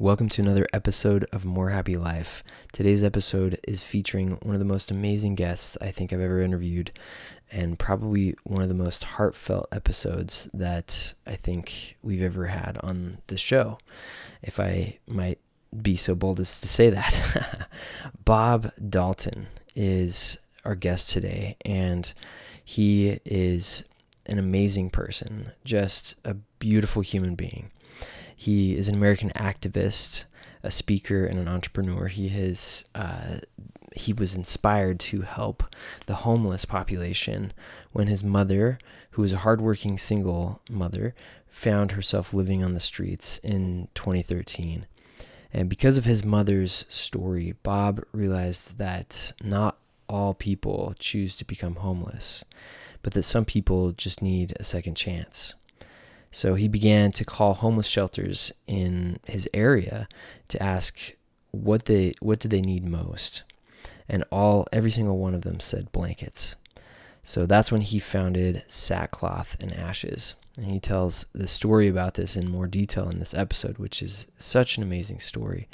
Welcome to another episode of More Happy Life. Today's episode is featuring one of the most amazing guests I think I've ever interviewed, and probably one of the most heartfelt episodes that I think we've ever had on the show, if I might be so bold as to say that. Bob Dalton is our guest today, and he is an amazing person, just a beautiful human being. He is an American activist, a speaker, and an entrepreneur. He has uh, he was inspired to help the homeless population when his mother, who was a hardworking single mother, found herself living on the streets in 2013. And because of his mother's story, Bob realized that not all people choose to become homeless, but that some people just need a second chance. So he began to call homeless shelters in his area to ask what they what did they need most. And all every single one of them said blankets. So that's when he founded Sackcloth and Ashes. And he tells the story about this in more detail in this episode, which is such an amazing story.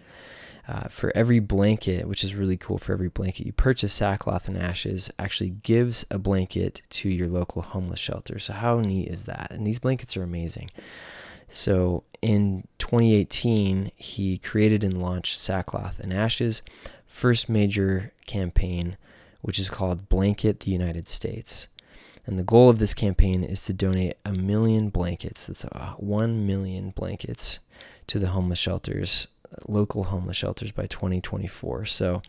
Uh, for every blanket, which is really cool, for every blanket you purchase, Sackcloth and Ashes actually gives a blanket to your local homeless shelter. So, how neat is that? And these blankets are amazing. So, in 2018, he created and launched Sackcloth and Ashes, first major campaign, which is called Blanket the United States. And the goal of this campaign is to donate a million blankets, that's uh, 1 million blankets, to the homeless shelters local homeless shelters by 2024. So,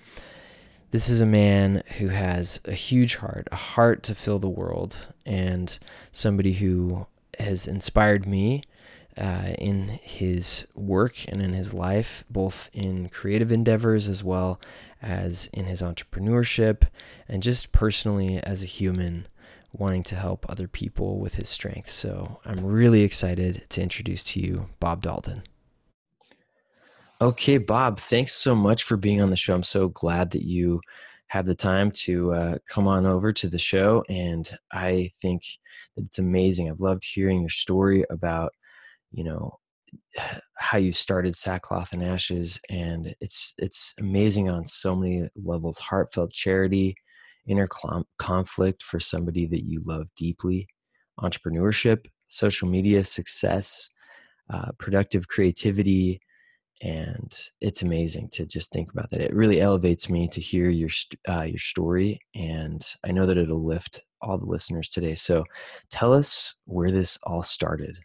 this is a man who has a huge heart, a heart to fill the world, and somebody who has inspired me uh, in his work and in his life, both in creative endeavors as well as in his entrepreneurship, and just personally as a human wanting to help other people with his strength. So I'm really excited to introduce to you Bob Dalton. Okay, Bob, thanks so much for being on the show. I'm so glad that you have the time to uh, come on over to the show. And I think that it's amazing. I've loved hearing your story about, you know, how you started sackcloth and ashes and it's it's amazing on so many levels heartfelt charity inner conflict for somebody that you love deeply entrepreneurship social media success uh, productive creativity and it's amazing to just think about that. It really elevates me to hear your uh, your story, and I know that it'll lift all the listeners today. So, tell us where this all started.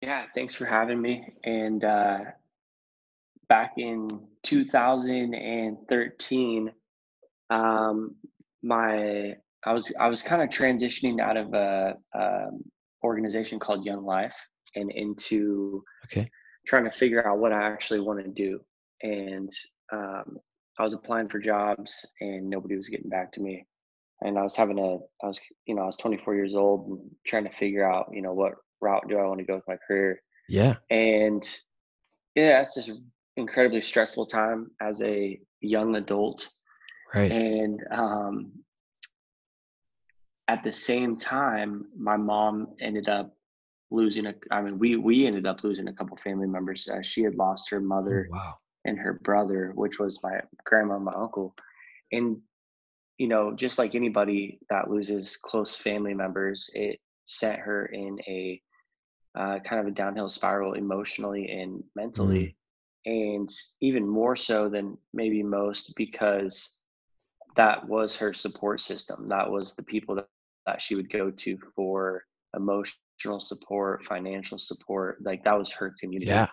Yeah, thanks for having me. And uh, back in 2013, um, my I was I was kind of transitioning out of a, a um, organization called Young Life and into okay trying to figure out what I actually want to do. And um, I was applying for jobs and nobody was getting back to me. And I was having a, I was, you know, I was 24 years old and trying to figure out, you know, what route do I want to go with my career. Yeah. And yeah, it's just incredibly stressful time as a young adult. Right. And um, at the same time, my mom ended up losing a i mean we we ended up losing a couple family members uh, she had lost her mother oh, wow. and her brother which was my grandma and my uncle and you know just like anybody that loses close family members it sent her in a uh, kind of a downhill spiral emotionally and mentally mm. and even more so than maybe most because that was her support system that was the people that, that she would go to for emotional support, financial support. Like that was her community. Yeah.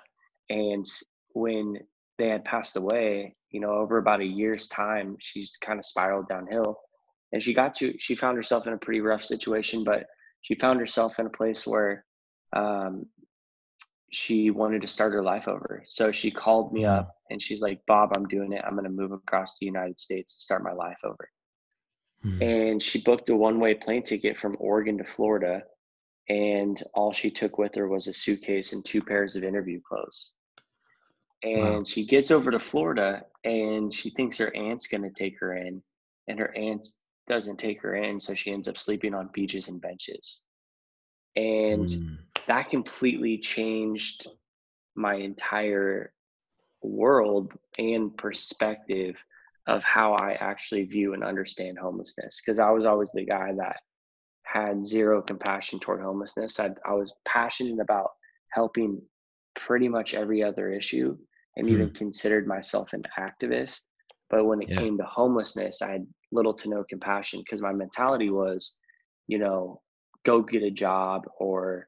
And when they had passed away, you know, over about a year's time, she's kind of spiraled downhill. And she got to, she found herself in a pretty rough situation, but she found herself in a place where um, she wanted to start her life over. So she called me Mm. up and she's like, Bob, I'm doing it. I'm going to move across the United States to start my life over. Hmm. And she booked a one way plane ticket from Oregon to Florida. And all she took with her was a suitcase and two pairs of interview clothes. And Wow. she gets over to Florida and she thinks her aunt's going to take her in. And her aunt doesn't take her in. So she ends up sleeping on beaches and benches. And Mm. that completely changed my entire world and perspective of how I actually view and understand homelessness. Because I was always the guy that had zero compassion toward homelessness. I, I was passionate about helping pretty much every other issue and even considered myself an activist. But when it Yeah. came to homelessness, I had little to no compassion because my mentality was, you know, go get a job or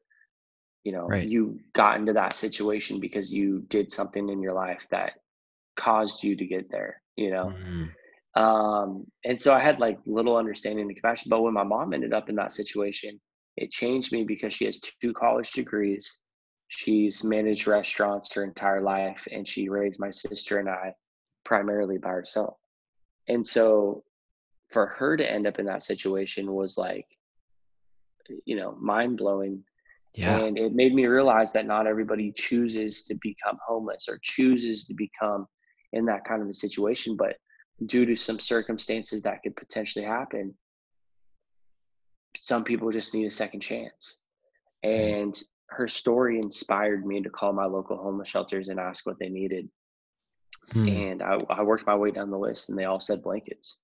you know Right. you got into that situation because you did something in your life that caused you to get there you know Mm. Um and so i had like little understanding and compassion but when my mom ended up in that situation it changed me because she has two college degrees she's managed restaurants her entire life and she raised my sister and i primarily by herself and so for her to end up in that situation was like you know mind blowing Yeah. and it made me realize that not everybody chooses to become homeless or chooses to become in that kind of a situation but due to some circumstances that could potentially happen some people just need a second chance Right. and her story inspired me to call my local homeless shelters and ask what they needed Hmm. and I, I worked my way down the list and they all said blankets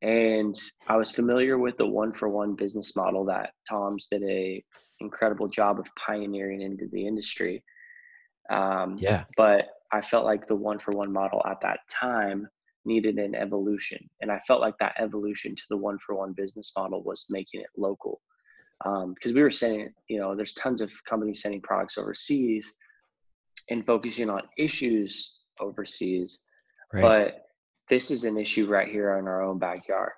and i was familiar with the one for one business model that TOMS did a incredible job of pioneering into the industry um, Yeah. but i felt like the one for one model at that time needed an evolution and i felt like that evolution to the one for one business model was making it local because we were sending you know there's tons of companies sending products overseas and focusing on issues overseas Right. but this is an issue right here in our own backyard.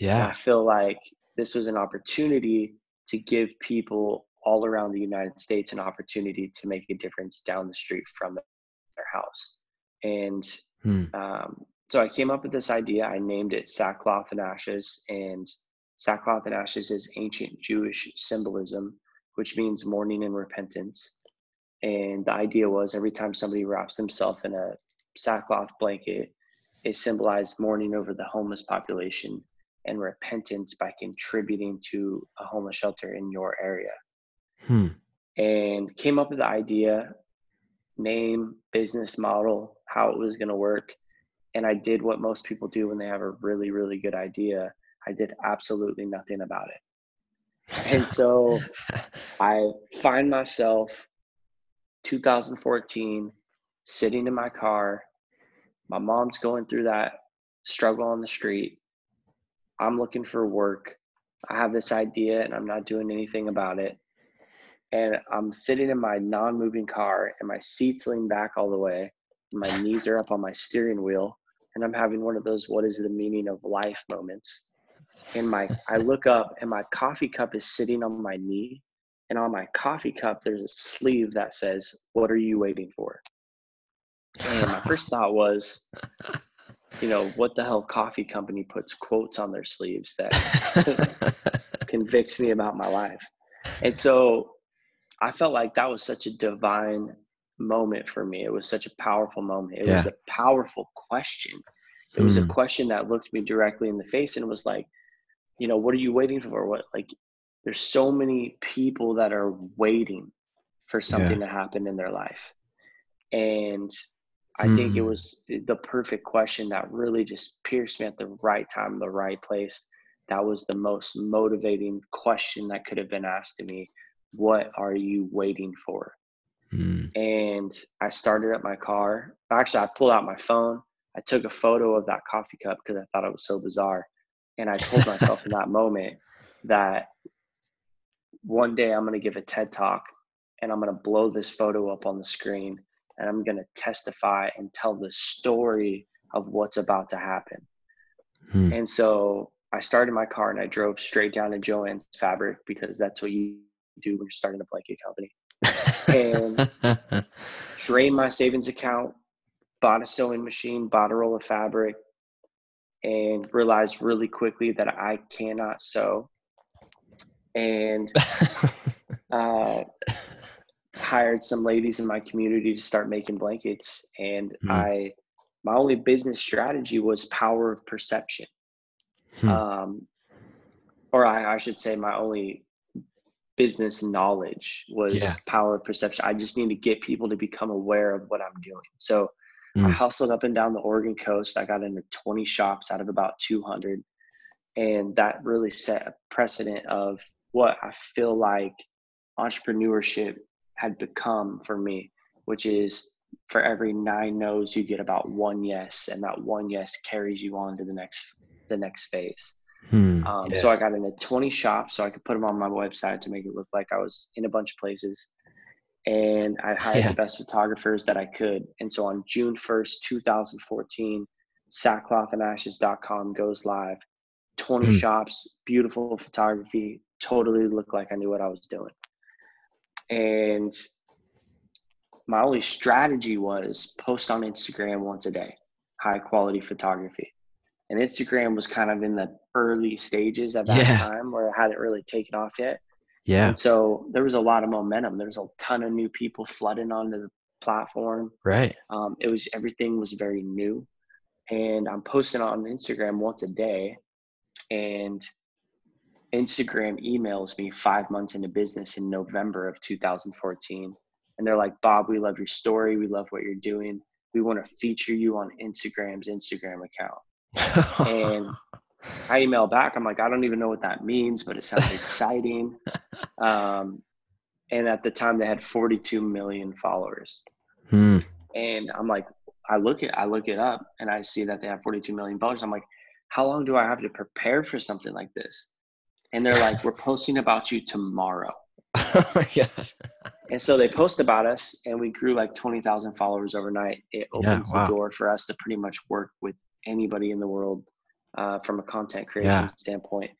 And I feel like this was an opportunity to give people all around the United States an opportunity to make a difference down the street from their house. And Hmm. um, so I came up with this idea. I named it Sackcloth and Ashes. And sackcloth and ashes is ancient Jewish symbolism, which means mourning and repentance. And the idea was every time somebody wraps themselves in a sackcloth blanket, it symbolized mourning over the homeless population and repentance by contributing to a homeless shelter in your area. Hmm. And came up with the idea, name, business model, how it was going to work. And I did what most people do when they have a really, really good idea. I did absolutely nothing about it. And so I find myself 2014 sitting in my car. My mom's going through that struggle on the street. I'm looking for work. I have this idea and I'm not doing anything about it. And I'm sitting in my non moving car and my seat's leaned back all the way. My knees are up on my steering wheel. And I'm having one of those what is the meaning of life moments. And my I look up and my coffee cup is sitting on my knee. And on my coffee cup, there's a sleeve that says, What are you waiting for? And my first thought was, you know, what the hell coffee company puts quotes on their sleeves that convicts me about my life. And so I felt like that was such a divine moment for me. It was such a powerful moment. It was a powerful question. It was a Hmm. question that looked me directly in the face and was like, you know, what are you waiting for? What like there's so many people that are waiting for something to happen in their life. And I think it Mm. was the perfect question that really just pierced me at the right time, the right place. That was the most motivating question that could have been asked to me. What are you waiting for? Hmm. And I started up my car. Actually, I pulled out my phone. I took a photo of that coffee cup because I thought it was so bizarre. And I told myself in that moment that one day I'm going to give a TED talk and I'm going to blow this photo up on the screen and I'm going to testify and tell the story of what's about to happen. Hmm. And so I started my car and I drove straight down to Joann's Fabric because that's what you do when you're starting a blanket company. And drained my savings account, bought a sewing machine, bought a roll of fabric, and realized really quickly that I cannot sew. And uh, hired some ladies in my community to start making blankets. And mm. I, my only business strategy was power of perception. Hmm. Um, or I, I, should say, my only business knowledge was yeah. power of perception. I just need to get people to become aware of what I'm doing. So mm. I hustled up and down the Oregon coast. I got into 20 shops out of about 200. And that really set a precedent of what I feel like entrepreneurship had become for me, which is for every nine no's you get about one yes, and that one yes carries you on to the next the next phase. Hmm, um, yeah. So I got into 20 shops so I could put them on my website to make it look like I was in a bunch of places. And I hired yeah. the best photographers that I could. And so on June 1st, 2014, sackclothandashes.com goes live. 20 hmm. shops, beautiful photography, totally looked like I knew what I was doing. And my only strategy was post on Instagram once a day, high quality photography and Instagram was kind of in the early stages at that yeah. time where it hadn't really taken off yet. Yeah. And so there was a lot of momentum. There was a ton of new people flooding onto the platform. Right. Um, it was everything was very new, and I'm posting on Instagram once a day, and Instagram emails me five months into business in November of 2014, and they're like, "Bob, we love your story. We love what you're doing. We want to feature you on Instagram's Instagram account." And I email back. I'm like, I don't even know what that means, but it sounds exciting. Um, and at the time, they had 42 million followers. Hmm. And I'm like, I look at I look it up, and I see that they have 42 million followers. I'm like, how long do I have to prepare for something like this? And they're like, we're posting about you tomorrow. oh my gosh. And so they post about us, and we grew like 20,000 followers overnight. It opens yeah, wow. the door for us to pretty much work with anybody in the world uh, from a content creation yeah. standpoint.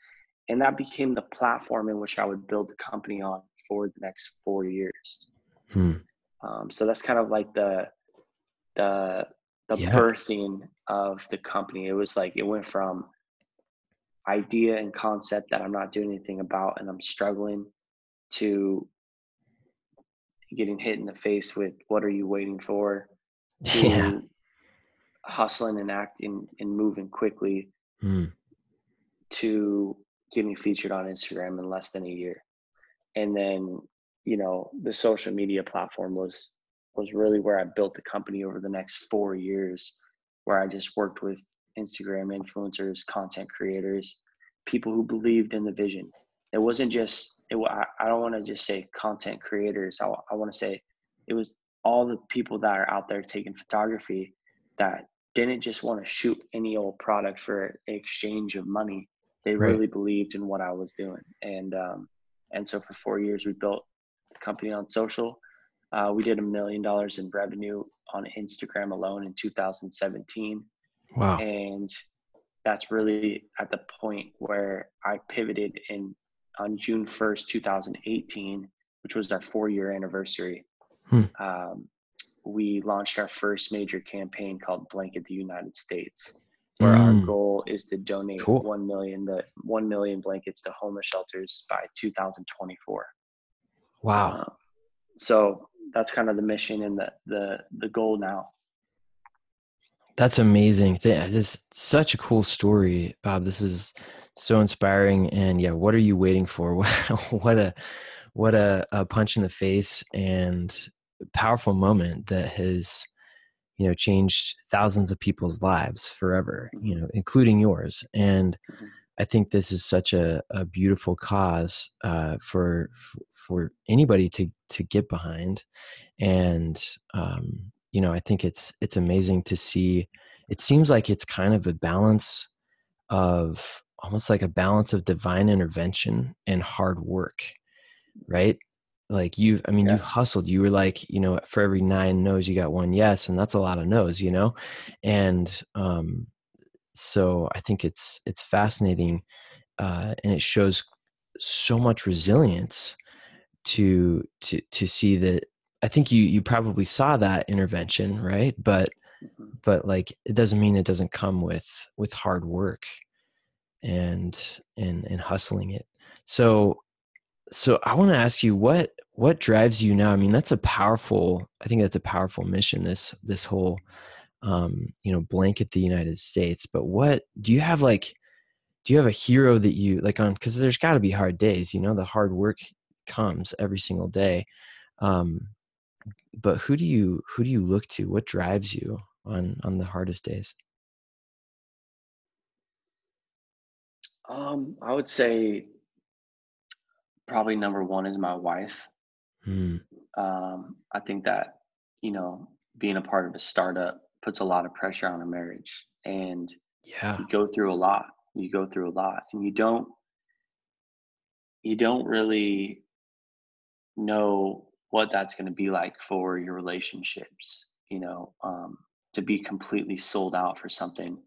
And that became the platform in which I would build the company on for the next four years. Hmm. Um, so that's kind of like the the the yeah. birthing of the company. It was like it went from idea and concept that I'm not doing anything about and I'm struggling to getting hit in the face with what are you waiting for to yeah hustling and acting and moving quickly mm. to me featured on Instagram in less than a year. And then, you know, the social media platform was was really where I built the company over the next four years, where I just worked with Instagram influencers, content creators, people who believed in the vision. It wasn't just, it, I don't want to just say content creators. I, I want to say it was all the people that are out there taking photography that didn't just want to shoot any old product for exchange of money. They right. really believed in what I was doing, and um, and so for four years we built the company on social. Uh, we did a million dollars in revenue on Instagram alone in 2017. Wow! And that's really at the point where I pivoted in on June 1st, 2018, which was our four year anniversary. Hmm. Um, we launched our first major campaign called Blanket the United States, where mm. our goal is to donate cool. 1 million the 1 million blankets to homeless shelters by 2024. Wow. Uh, so that's kind of the mission and the the the goal now. That's amazing. This such a cool story, Bob. This is so inspiring and yeah, what are you waiting for? What what a what a, a punch in the face and powerful moment that has you know changed thousands of people's lives forever you know including yours and mm-hmm. i think this is such a, a beautiful cause uh, for for anybody to to get behind and um, you know i think it's it's amazing to see it seems like it's kind of a balance of almost like a balance of divine intervention and hard work right like you i mean yeah. you hustled you were like you know for every nine no's you got one yes and that's a lot of no's you know and um so i think it's it's fascinating uh and it shows so much resilience to to to see that i think you you probably saw that intervention right but mm-hmm. but like it doesn't mean it doesn't come with with hard work and and and hustling it so so i want to ask you what what drives you now? I mean that's a powerful i think that's a powerful mission this this whole um you know blanket the united states but what do you have like do you have a hero that you like on because there's got to be hard days you know the hard work comes every single day um but who do you who do you look to? What drives you on on the hardest days? Um i would say probably number one is my wife hmm. um i think that you know being a part of a startup puts a lot of pressure on a marriage and yeah. you go through a lot. You go through a lot and you don't you don't really know what that's going to be like for your relationships you know um, to be completely sold out for something.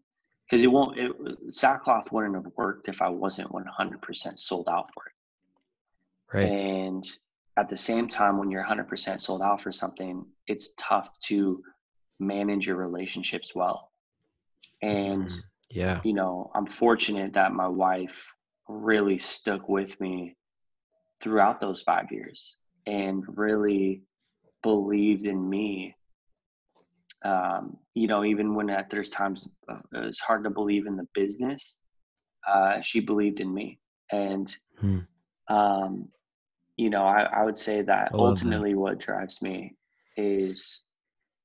Because it won't it, sackcloth wouldn't have worked if i wasn't 100% sold out for it. Right. And at the same time when you're 100% sold out for something it's tough to manage your relationships well and mm, yeah you know i'm fortunate that my wife really stuck with me throughout those five years and really believed in me. Um, you know, even when at there's times uh, it's hard to believe in the business, uh, she believed in me. And, hmm. um, you know, I, I would say that ultimately that. what drives me is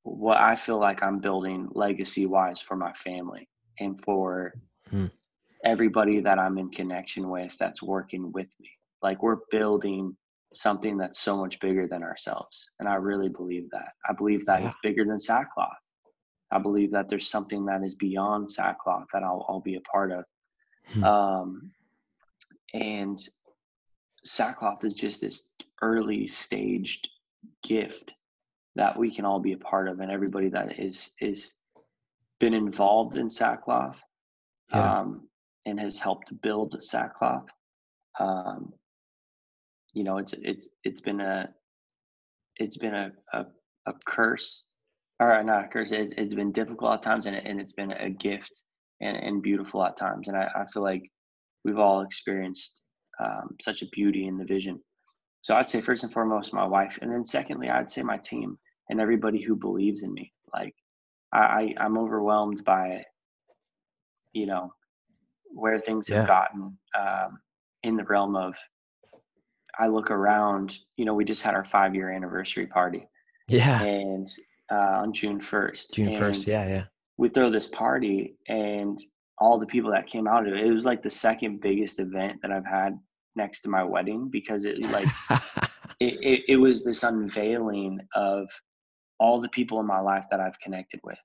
what I feel like I'm building legacy wise for my family and for hmm. everybody that I'm in connection with that's working with me. Like we're building something that's so much bigger than ourselves. And I really believe that. I believe that yeah. it's bigger than sackcloth. I believe that there's something that is beyond sackcloth that I'll, I'll be a part of. Hmm. Um, and sackcloth is just this early staged gift that we can all be a part of and everybody that is is been involved in sackcloth yeah. um, and has helped build sackcloth um, you know it's it's it's been a it's been a a, a curse or not a curse it, has been difficult at times and, and it's been a gift and, and beautiful at times and I, I feel like we've all experienced um, such a beauty in the vision so i'd say first and foremost my wife and then secondly i'd say my team and everybody who believes in me like i, I am overwhelmed by you know where things yeah. have gotten um, in the realm of I look around, you know, we just had our five year anniversary party. Yeah. And uh, on June 1st. June 1st. Yeah. Yeah. We throw this party and all the people that came out of it, it was like the second biggest event that I've had next to my wedding because it like, it, it, it was this unveiling of all the people in my life that I've connected with.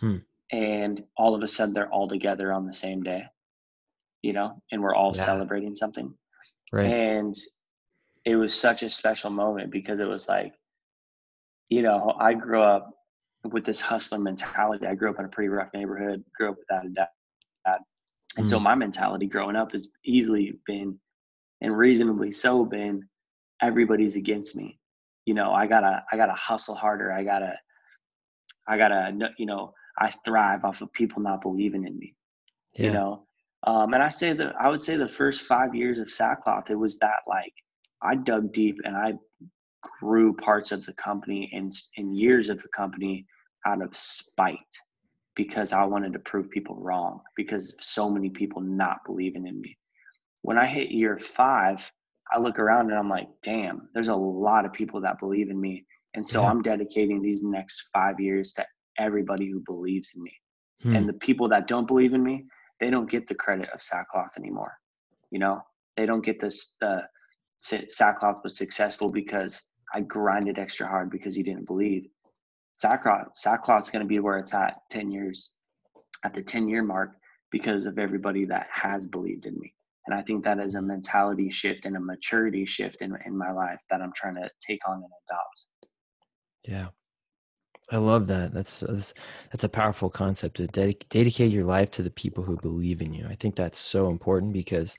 Hmm. And all of a sudden they're all together on the same day, you know, and we're all yeah. celebrating something. Right. And it was such a special moment because it was like, you know, I grew up with this hustler mentality. I grew up in a pretty rough neighborhood, grew up without a dad. And mm. so my mentality growing up has easily been, and reasonably so, been everybody's against me. You know, I gotta, I gotta hustle harder. I gotta, I gotta, you know, I thrive off of people not believing in me. Yeah. You know, um, and I say that I would say the first five years of sackcloth, it was that like I dug deep and I grew parts of the company and, and years of the company out of spite because I wanted to prove people wrong because so many people not believing in me. When I hit year five, I look around and I'm like, damn, there's a lot of people that believe in me. And so yeah. I'm dedicating these next five years to everybody who believes in me. Hmm. And the people that don't believe in me, they don't get the credit of sackcloth anymore. You know, they don't get this the sackcloth was successful because I grinded extra hard because you didn't believe. Sackcloth sackcloth's going to be where it's at 10 years at the 10 year mark because of everybody that has believed in me. And I think that is a mentality shift and a maturity shift in, in my life that I'm trying to take on and adopt. Yeah. I love that. That's, that's, that's a powerful concept to dedic- dedicate your life to the people who believe in you. I think that's so important because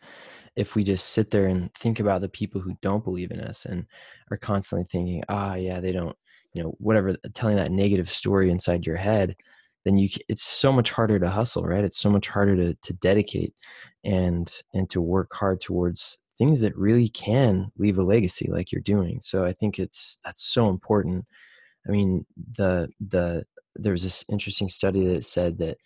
if we just sit there and think about the people who don't believe in us and are constantly thinking, ah, yeah, they don't, you know, whatever, uh, telling that negative story inside your head, then you it's so much harder to hustle, right? It's so much harder to to dedicate and and to work hard towards things that really can leave a legacy like you're doing. So I think it's that's so important. I mean, the the there was this interesting study that said that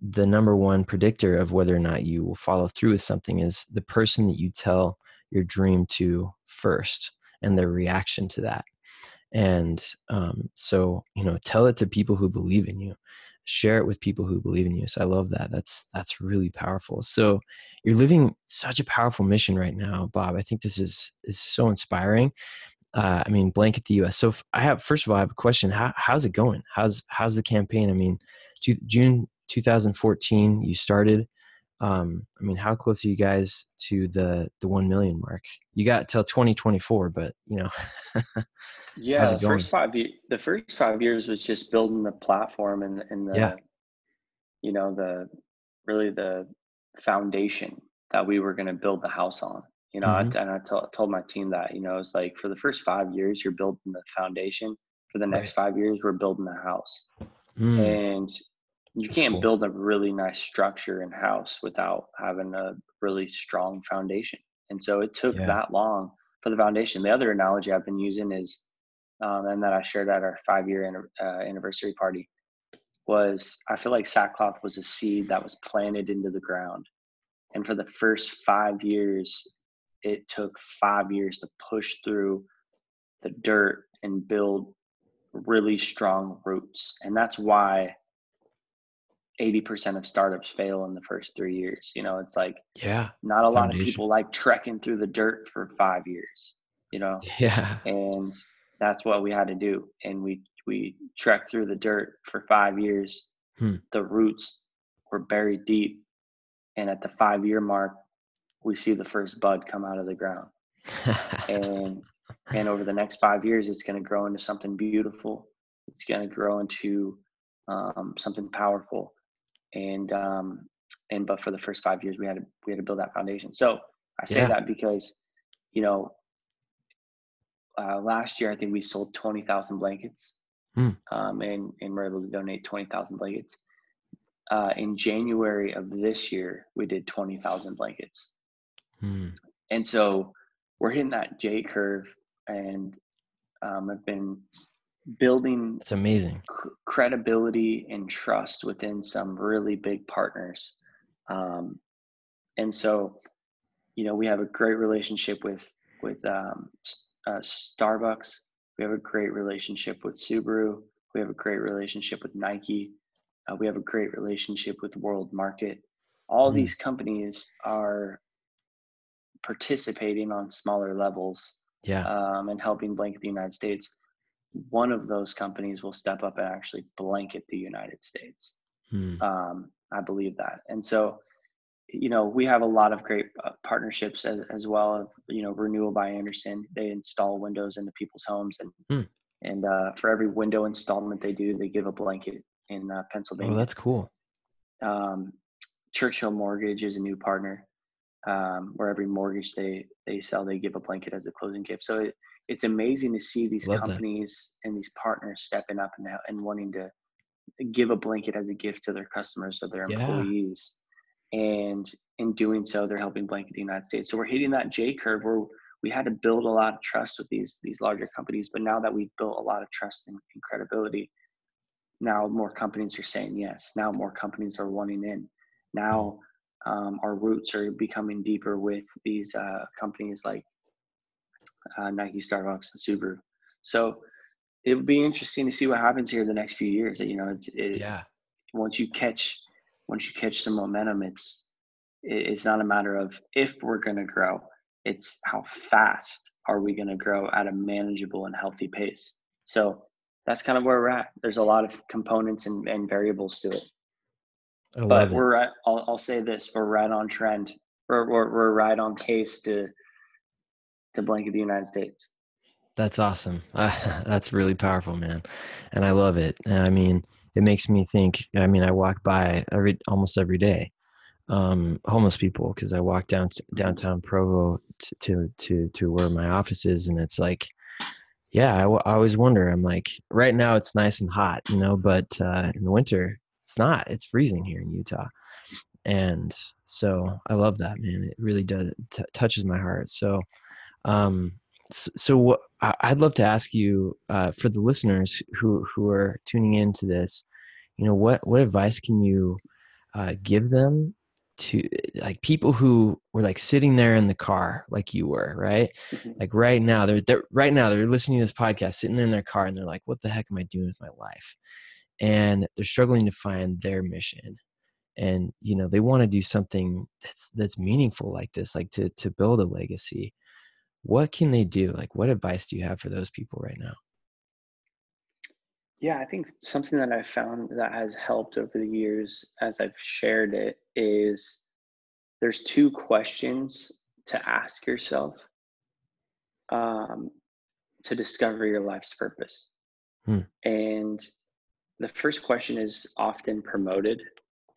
the number one predictor of whether or not you will follow through with something is the person that you tell your dream to first and their reaction to that and um, so you know tell it to people who believe in you. Share it with people who believe in you so i love that that's that's really powerful. So you're living such a powerful mission right now bob i think this is is so inspiring uh, i mean blanket the us so i have first of all i have a question How, how's it going? How's how's the campaign? I mean june 2014 you started um i mean how close are you guys to the the 1 million mark you got till 2024 but you know yeah the first five the first five years was just building the platform and and the yeah. you know the really the foundation that we were going to build the house on you know mm-hmm. I, and I t- told my team that you know it's like for the first five years you're building the foundation for the next right. five years we're building the house mm. and you can't cool. build a really nice structure in house without having a really strong foundation and so it took yeah. that long for the foundation the other analogy i've been using is um, and that i shared at our five year uh, anniversary party was i feel like sackcloth was a seed that was planted into the ground and for the first five years it took five years to push through the dirt and build really strong roots and that's why 80% of startups fail in the first three years. You know, it's like, yeah, not a lot of people like trekking through the dirt for five years, you know? Yeah. And that's what we had to do. And we, we trekked through the dirt for five years. Hmm. The roots were buried deep. And at the five year mark, we see the first bud come out of the ground. and, and over the next five years, it's going to grow into something beautiful. It's going to grow into um, something powerful and um, and but for the first five years we had to we had to build that foundation. So I say yeah. that because you know uh, last year I think we sold twenty thousand blankets, mm. um, and and we're able to donate twenty thousand blankets. Uh, in January of this year, we did twenty thousand blankets, mm. and so we're hitting that J curve, and um, I've been building it's amazing. cr- credibility and trust within some really big partners. Um, and so you know we have a great relationship with with um, uh, starbucks. We have a great relationship with subaru. We have a great relationship with nike. Uh, we have a great relationship with world market. All mm. these companies are participating on smaller levels yeah. um, and helping blanket the united states one of those companies will step up and actually blanket the United States. Hmm. Um, I believe that. And so, you know, we have a lot of great uh, partnerships as, as well. Of, you know, Renewal by Andersen, they install windows into people's homes, and hmm. and uh, for every window installment they do, they give a blanket in uh, Pennsylvania. Oh, that's cool. Um, Churchill Mortgage is a new partner, um, where every mortgage they they sell, they give a blanket as a closing gift. So it, it's amazing to see these Love companies that. and these partners stepping up and, and wanting to give a blanket as a gift to their customers or their employees. Yeah. And in doing so, they're helping blanket the United States. So we're hitting that J curve where we had to build a lot of trust with these these larger companies. But now that we've built a lot of trust and, and credibility, now more companies are saying yes. Now more companies are wanting in. Now mm. um, our roots are becoming deeper with these uh, companies like uh, Nike, Starbucks, and Subaru. So it would be interesting to see what happens here in the next few years. You know, it's, it, yeah. Once you catch, once you catch some momentum, it's it's not a matter of if we're going to grow. It's how fast are we going to grow at a manageable and healthy pace. So that's kind of where we're at. There's a lot of components and, and variables to it. but we're at, I'll, I'll say this: we're right on trend. We're, we're we're right on pace to to blanket of the United States. That's awesome. Uh, that's really powerful, man. And I love it. And I mean, it makes me think, I mean, I walk by every, almost every day. um, homeless people because I walk down downtown Provo to, to, to to where my office is, and it's like, yeah, I, w- I always wonder. I'm like, right now it's nice and hot, you know, but uh, in the winter it's not. It's freezing here in Utah, and so I love that man. It really does t- touches my heart. So, um, so I'd love to ask you uh, for the listeners who who are tuning into this, you know, what what advice can you uh, give them to like people who were like sitting there in the car like you were right? Mm-hmm. like right now they're, they're right now they're listening to this podcast sitting there in their car and they're like what the heck am i doing with my life? And they're struggling to find their mission. And you know they want to do something that's that's meaningful like this like to to build a legacy what can they do like what advice do you have for those people right now yeah, I think something that I've found that has helped over the years as I've shared it is there's two questions to ask yourself um, to discover your life's purpose. Hmm. And the first question is often promoted,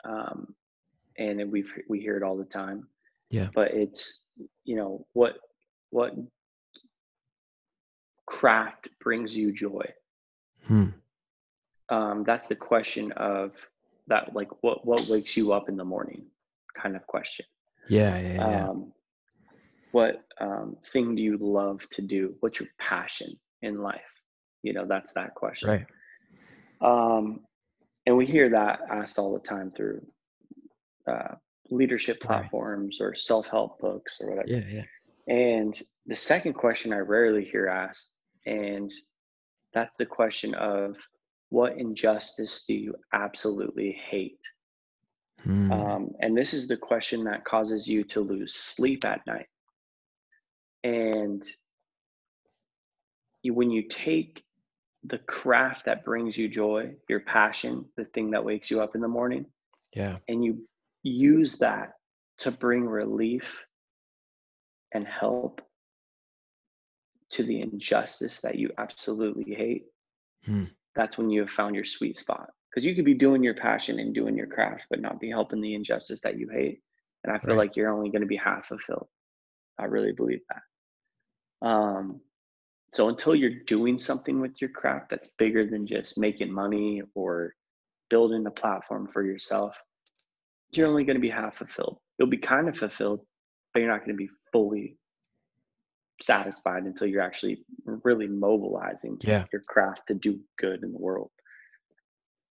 um, and we we hear it all the time. Yeah. But it's you know what what craft brings you joy. Hmm. Um, that's the question of that like what what wakes you up in the morning kind of question. Yeah yeah, yeah. Um, what um, thing do you love to do? What's your passion in life? You know that's that question. Right. Um and we hear that asked all the time through uh, leadership platforms right. or self-help books or whatever. Yeah yeah and the second question i rarely hear asked and that's the question of what injustice do you absolutely hate? Hmm. Um, and this is the question that causes you to lose sleep at night. And you, when you take the craft that brings you joy, your passion, the thing that wakes you up in the morning, yeah, and you use that to bring relief and help to the injustice that you absolutely hate, hmm that's when you have found your sweet spot. Because you could be doing your passion and doing your craft, but not be helping the injustice that you hate. And I feel right. like you're only going to be half fulfilled. I really believe that. Um, so until you're doing something with your craft that's bigger than just making money or building a platform for yourself, you're only going to be half fulfilled. You'll be kind of fulfilled, but you're not going to be fully satisfied until you're actually really mobilizing yeah. your craft to do good in the world.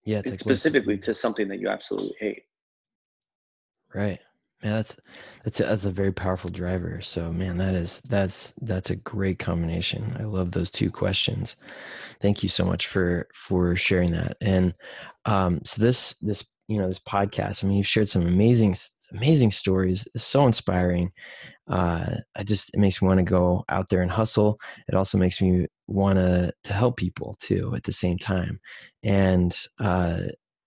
Yeah, it's, it's like specifically to something that you absolutely hate. Right. Man, that's that's a, that's a very powerful driver. So, man, that is that's that's a great combination. I love those two questions. Thank you so much for for sharing that. And um, so this this you know this podcast. I mean, you've shared some amazing amazing stories. It's so inspiring, uh, I just it makes me want to go out there and hustle. It also makes me want to to help people too at the same time. And uh,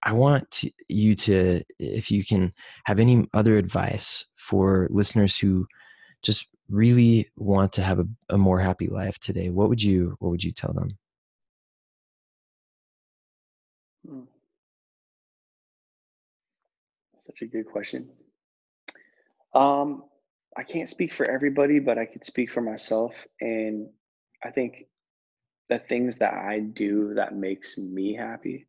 I want to, you to, if you can have any other advice for listeners who just really want to have a, a more happy life today, what would you what would you tell them? Such a good question. Um, I can't speak for everybody, but I could speak for myself. And I think the things that I do that makes me happy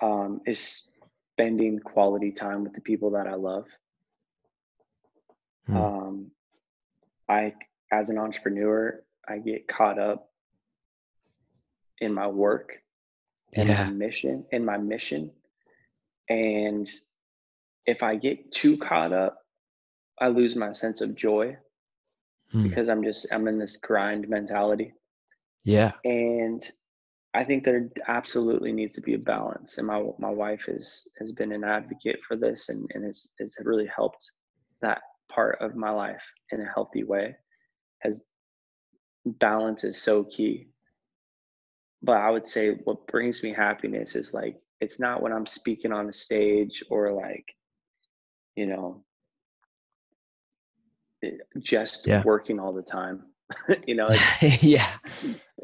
um, is spending quality time with the people that I love. Hmm. Um, I, as an entrepreneur, I get caught up in my work and yeah. my mission, in my mission. And if I get too caught up, I lose my sense of joy hmm. because I'm just I'm in this grind mentality. Yeah. And I think there absolutely needs to be a balance. And my my wife has has been an advocate for this and, and has, has really helped that part of my life in a healthy way. Has balance is so key. But I would say what brings me happiness is like it's not when I'm speaking on a stage or like, you know, just yeah. working all the time. you know, it's, yeah,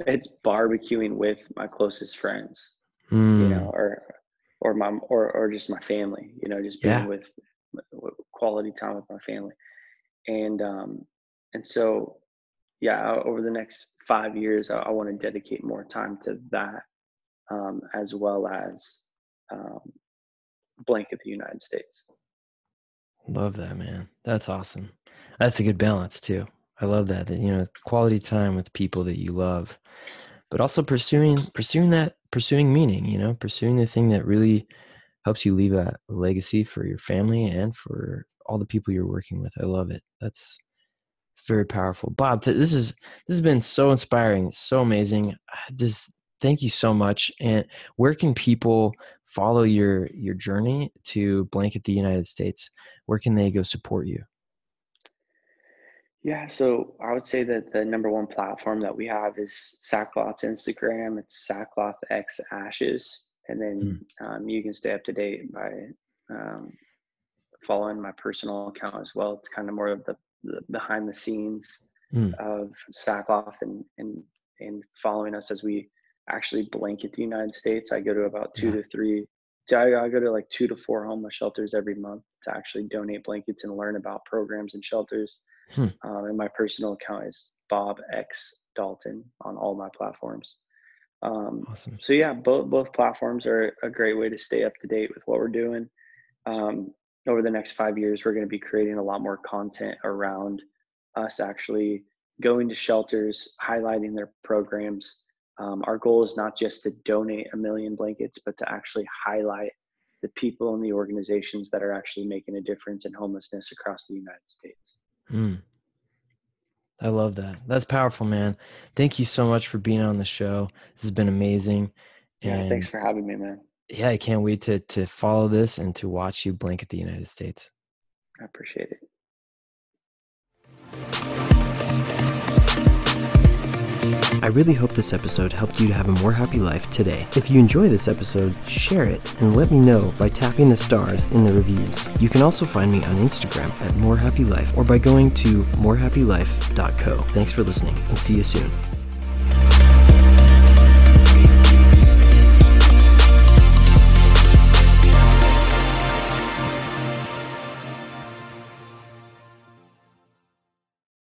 it's barbecuing with my closest friends, mm. you know, or or my or or just my family, you know, just being yeah. with quality time with my family. And um, and so, yeah, over the next five years, I, I want to dedicate more time to that, um, as well as um, blanket the United States. Love that, man. That's awesome. That's a good balance too. I love that. That you know, quality time with people that you love, but also pursuing pursuing that pursuing meaning. You know, pursuing the thing that really helps you leave a legacy for your family and for all the people you're working with. I love it. That's it's very powerful. Bob, this is this has been so inspiring, so amazing. Just thank you so much. And where can people follow your your journey to blanket the United States? Where can they go support you? Yeah, so I would say that the number one platform that we have is Sackcloth's Instagram. It's Sackcloth X Ashes, and then mm. um, you can stay up to date by um, following my personal account as well. It's kind of more of the, the behind the scenes mm. of Sackcloth and and and following us as we actually blanket the United States. I go to about two yeah. to three. I, I go to like two to four homeless shelters every month to actually donate blankets and learn about programs and shelters. Hmm. Um, and my personal account is Bob X Dalton on all my platforms. Um, awesome. So yeah, both both platforms are a great way to stay up to date with what we're doing. Um, over the next five years, we're going to be creating a lot more content around us actually going to shelters, highlighting their programs. Um, our goal is not just to donate a million blankets, but to actually highlight the people and the organizations that are actually making a difference in homelessness across the United States. Mm. I love that. That's powerful, man. Thank you so much for being on the show. This has been amazing. And yeah, thanks for having me, man. Yeah, I can't wait to to follow this and to watch you blanket the United States. I appreciate it. I really hope this episode helped you to have a more happy life today. If you enjoy this episode, share it and let me know by tapping the stars in the reviews. You can also find me on Instagram at More Happy Life or by going to morehappylife.co. Thanks for listening and see you soon.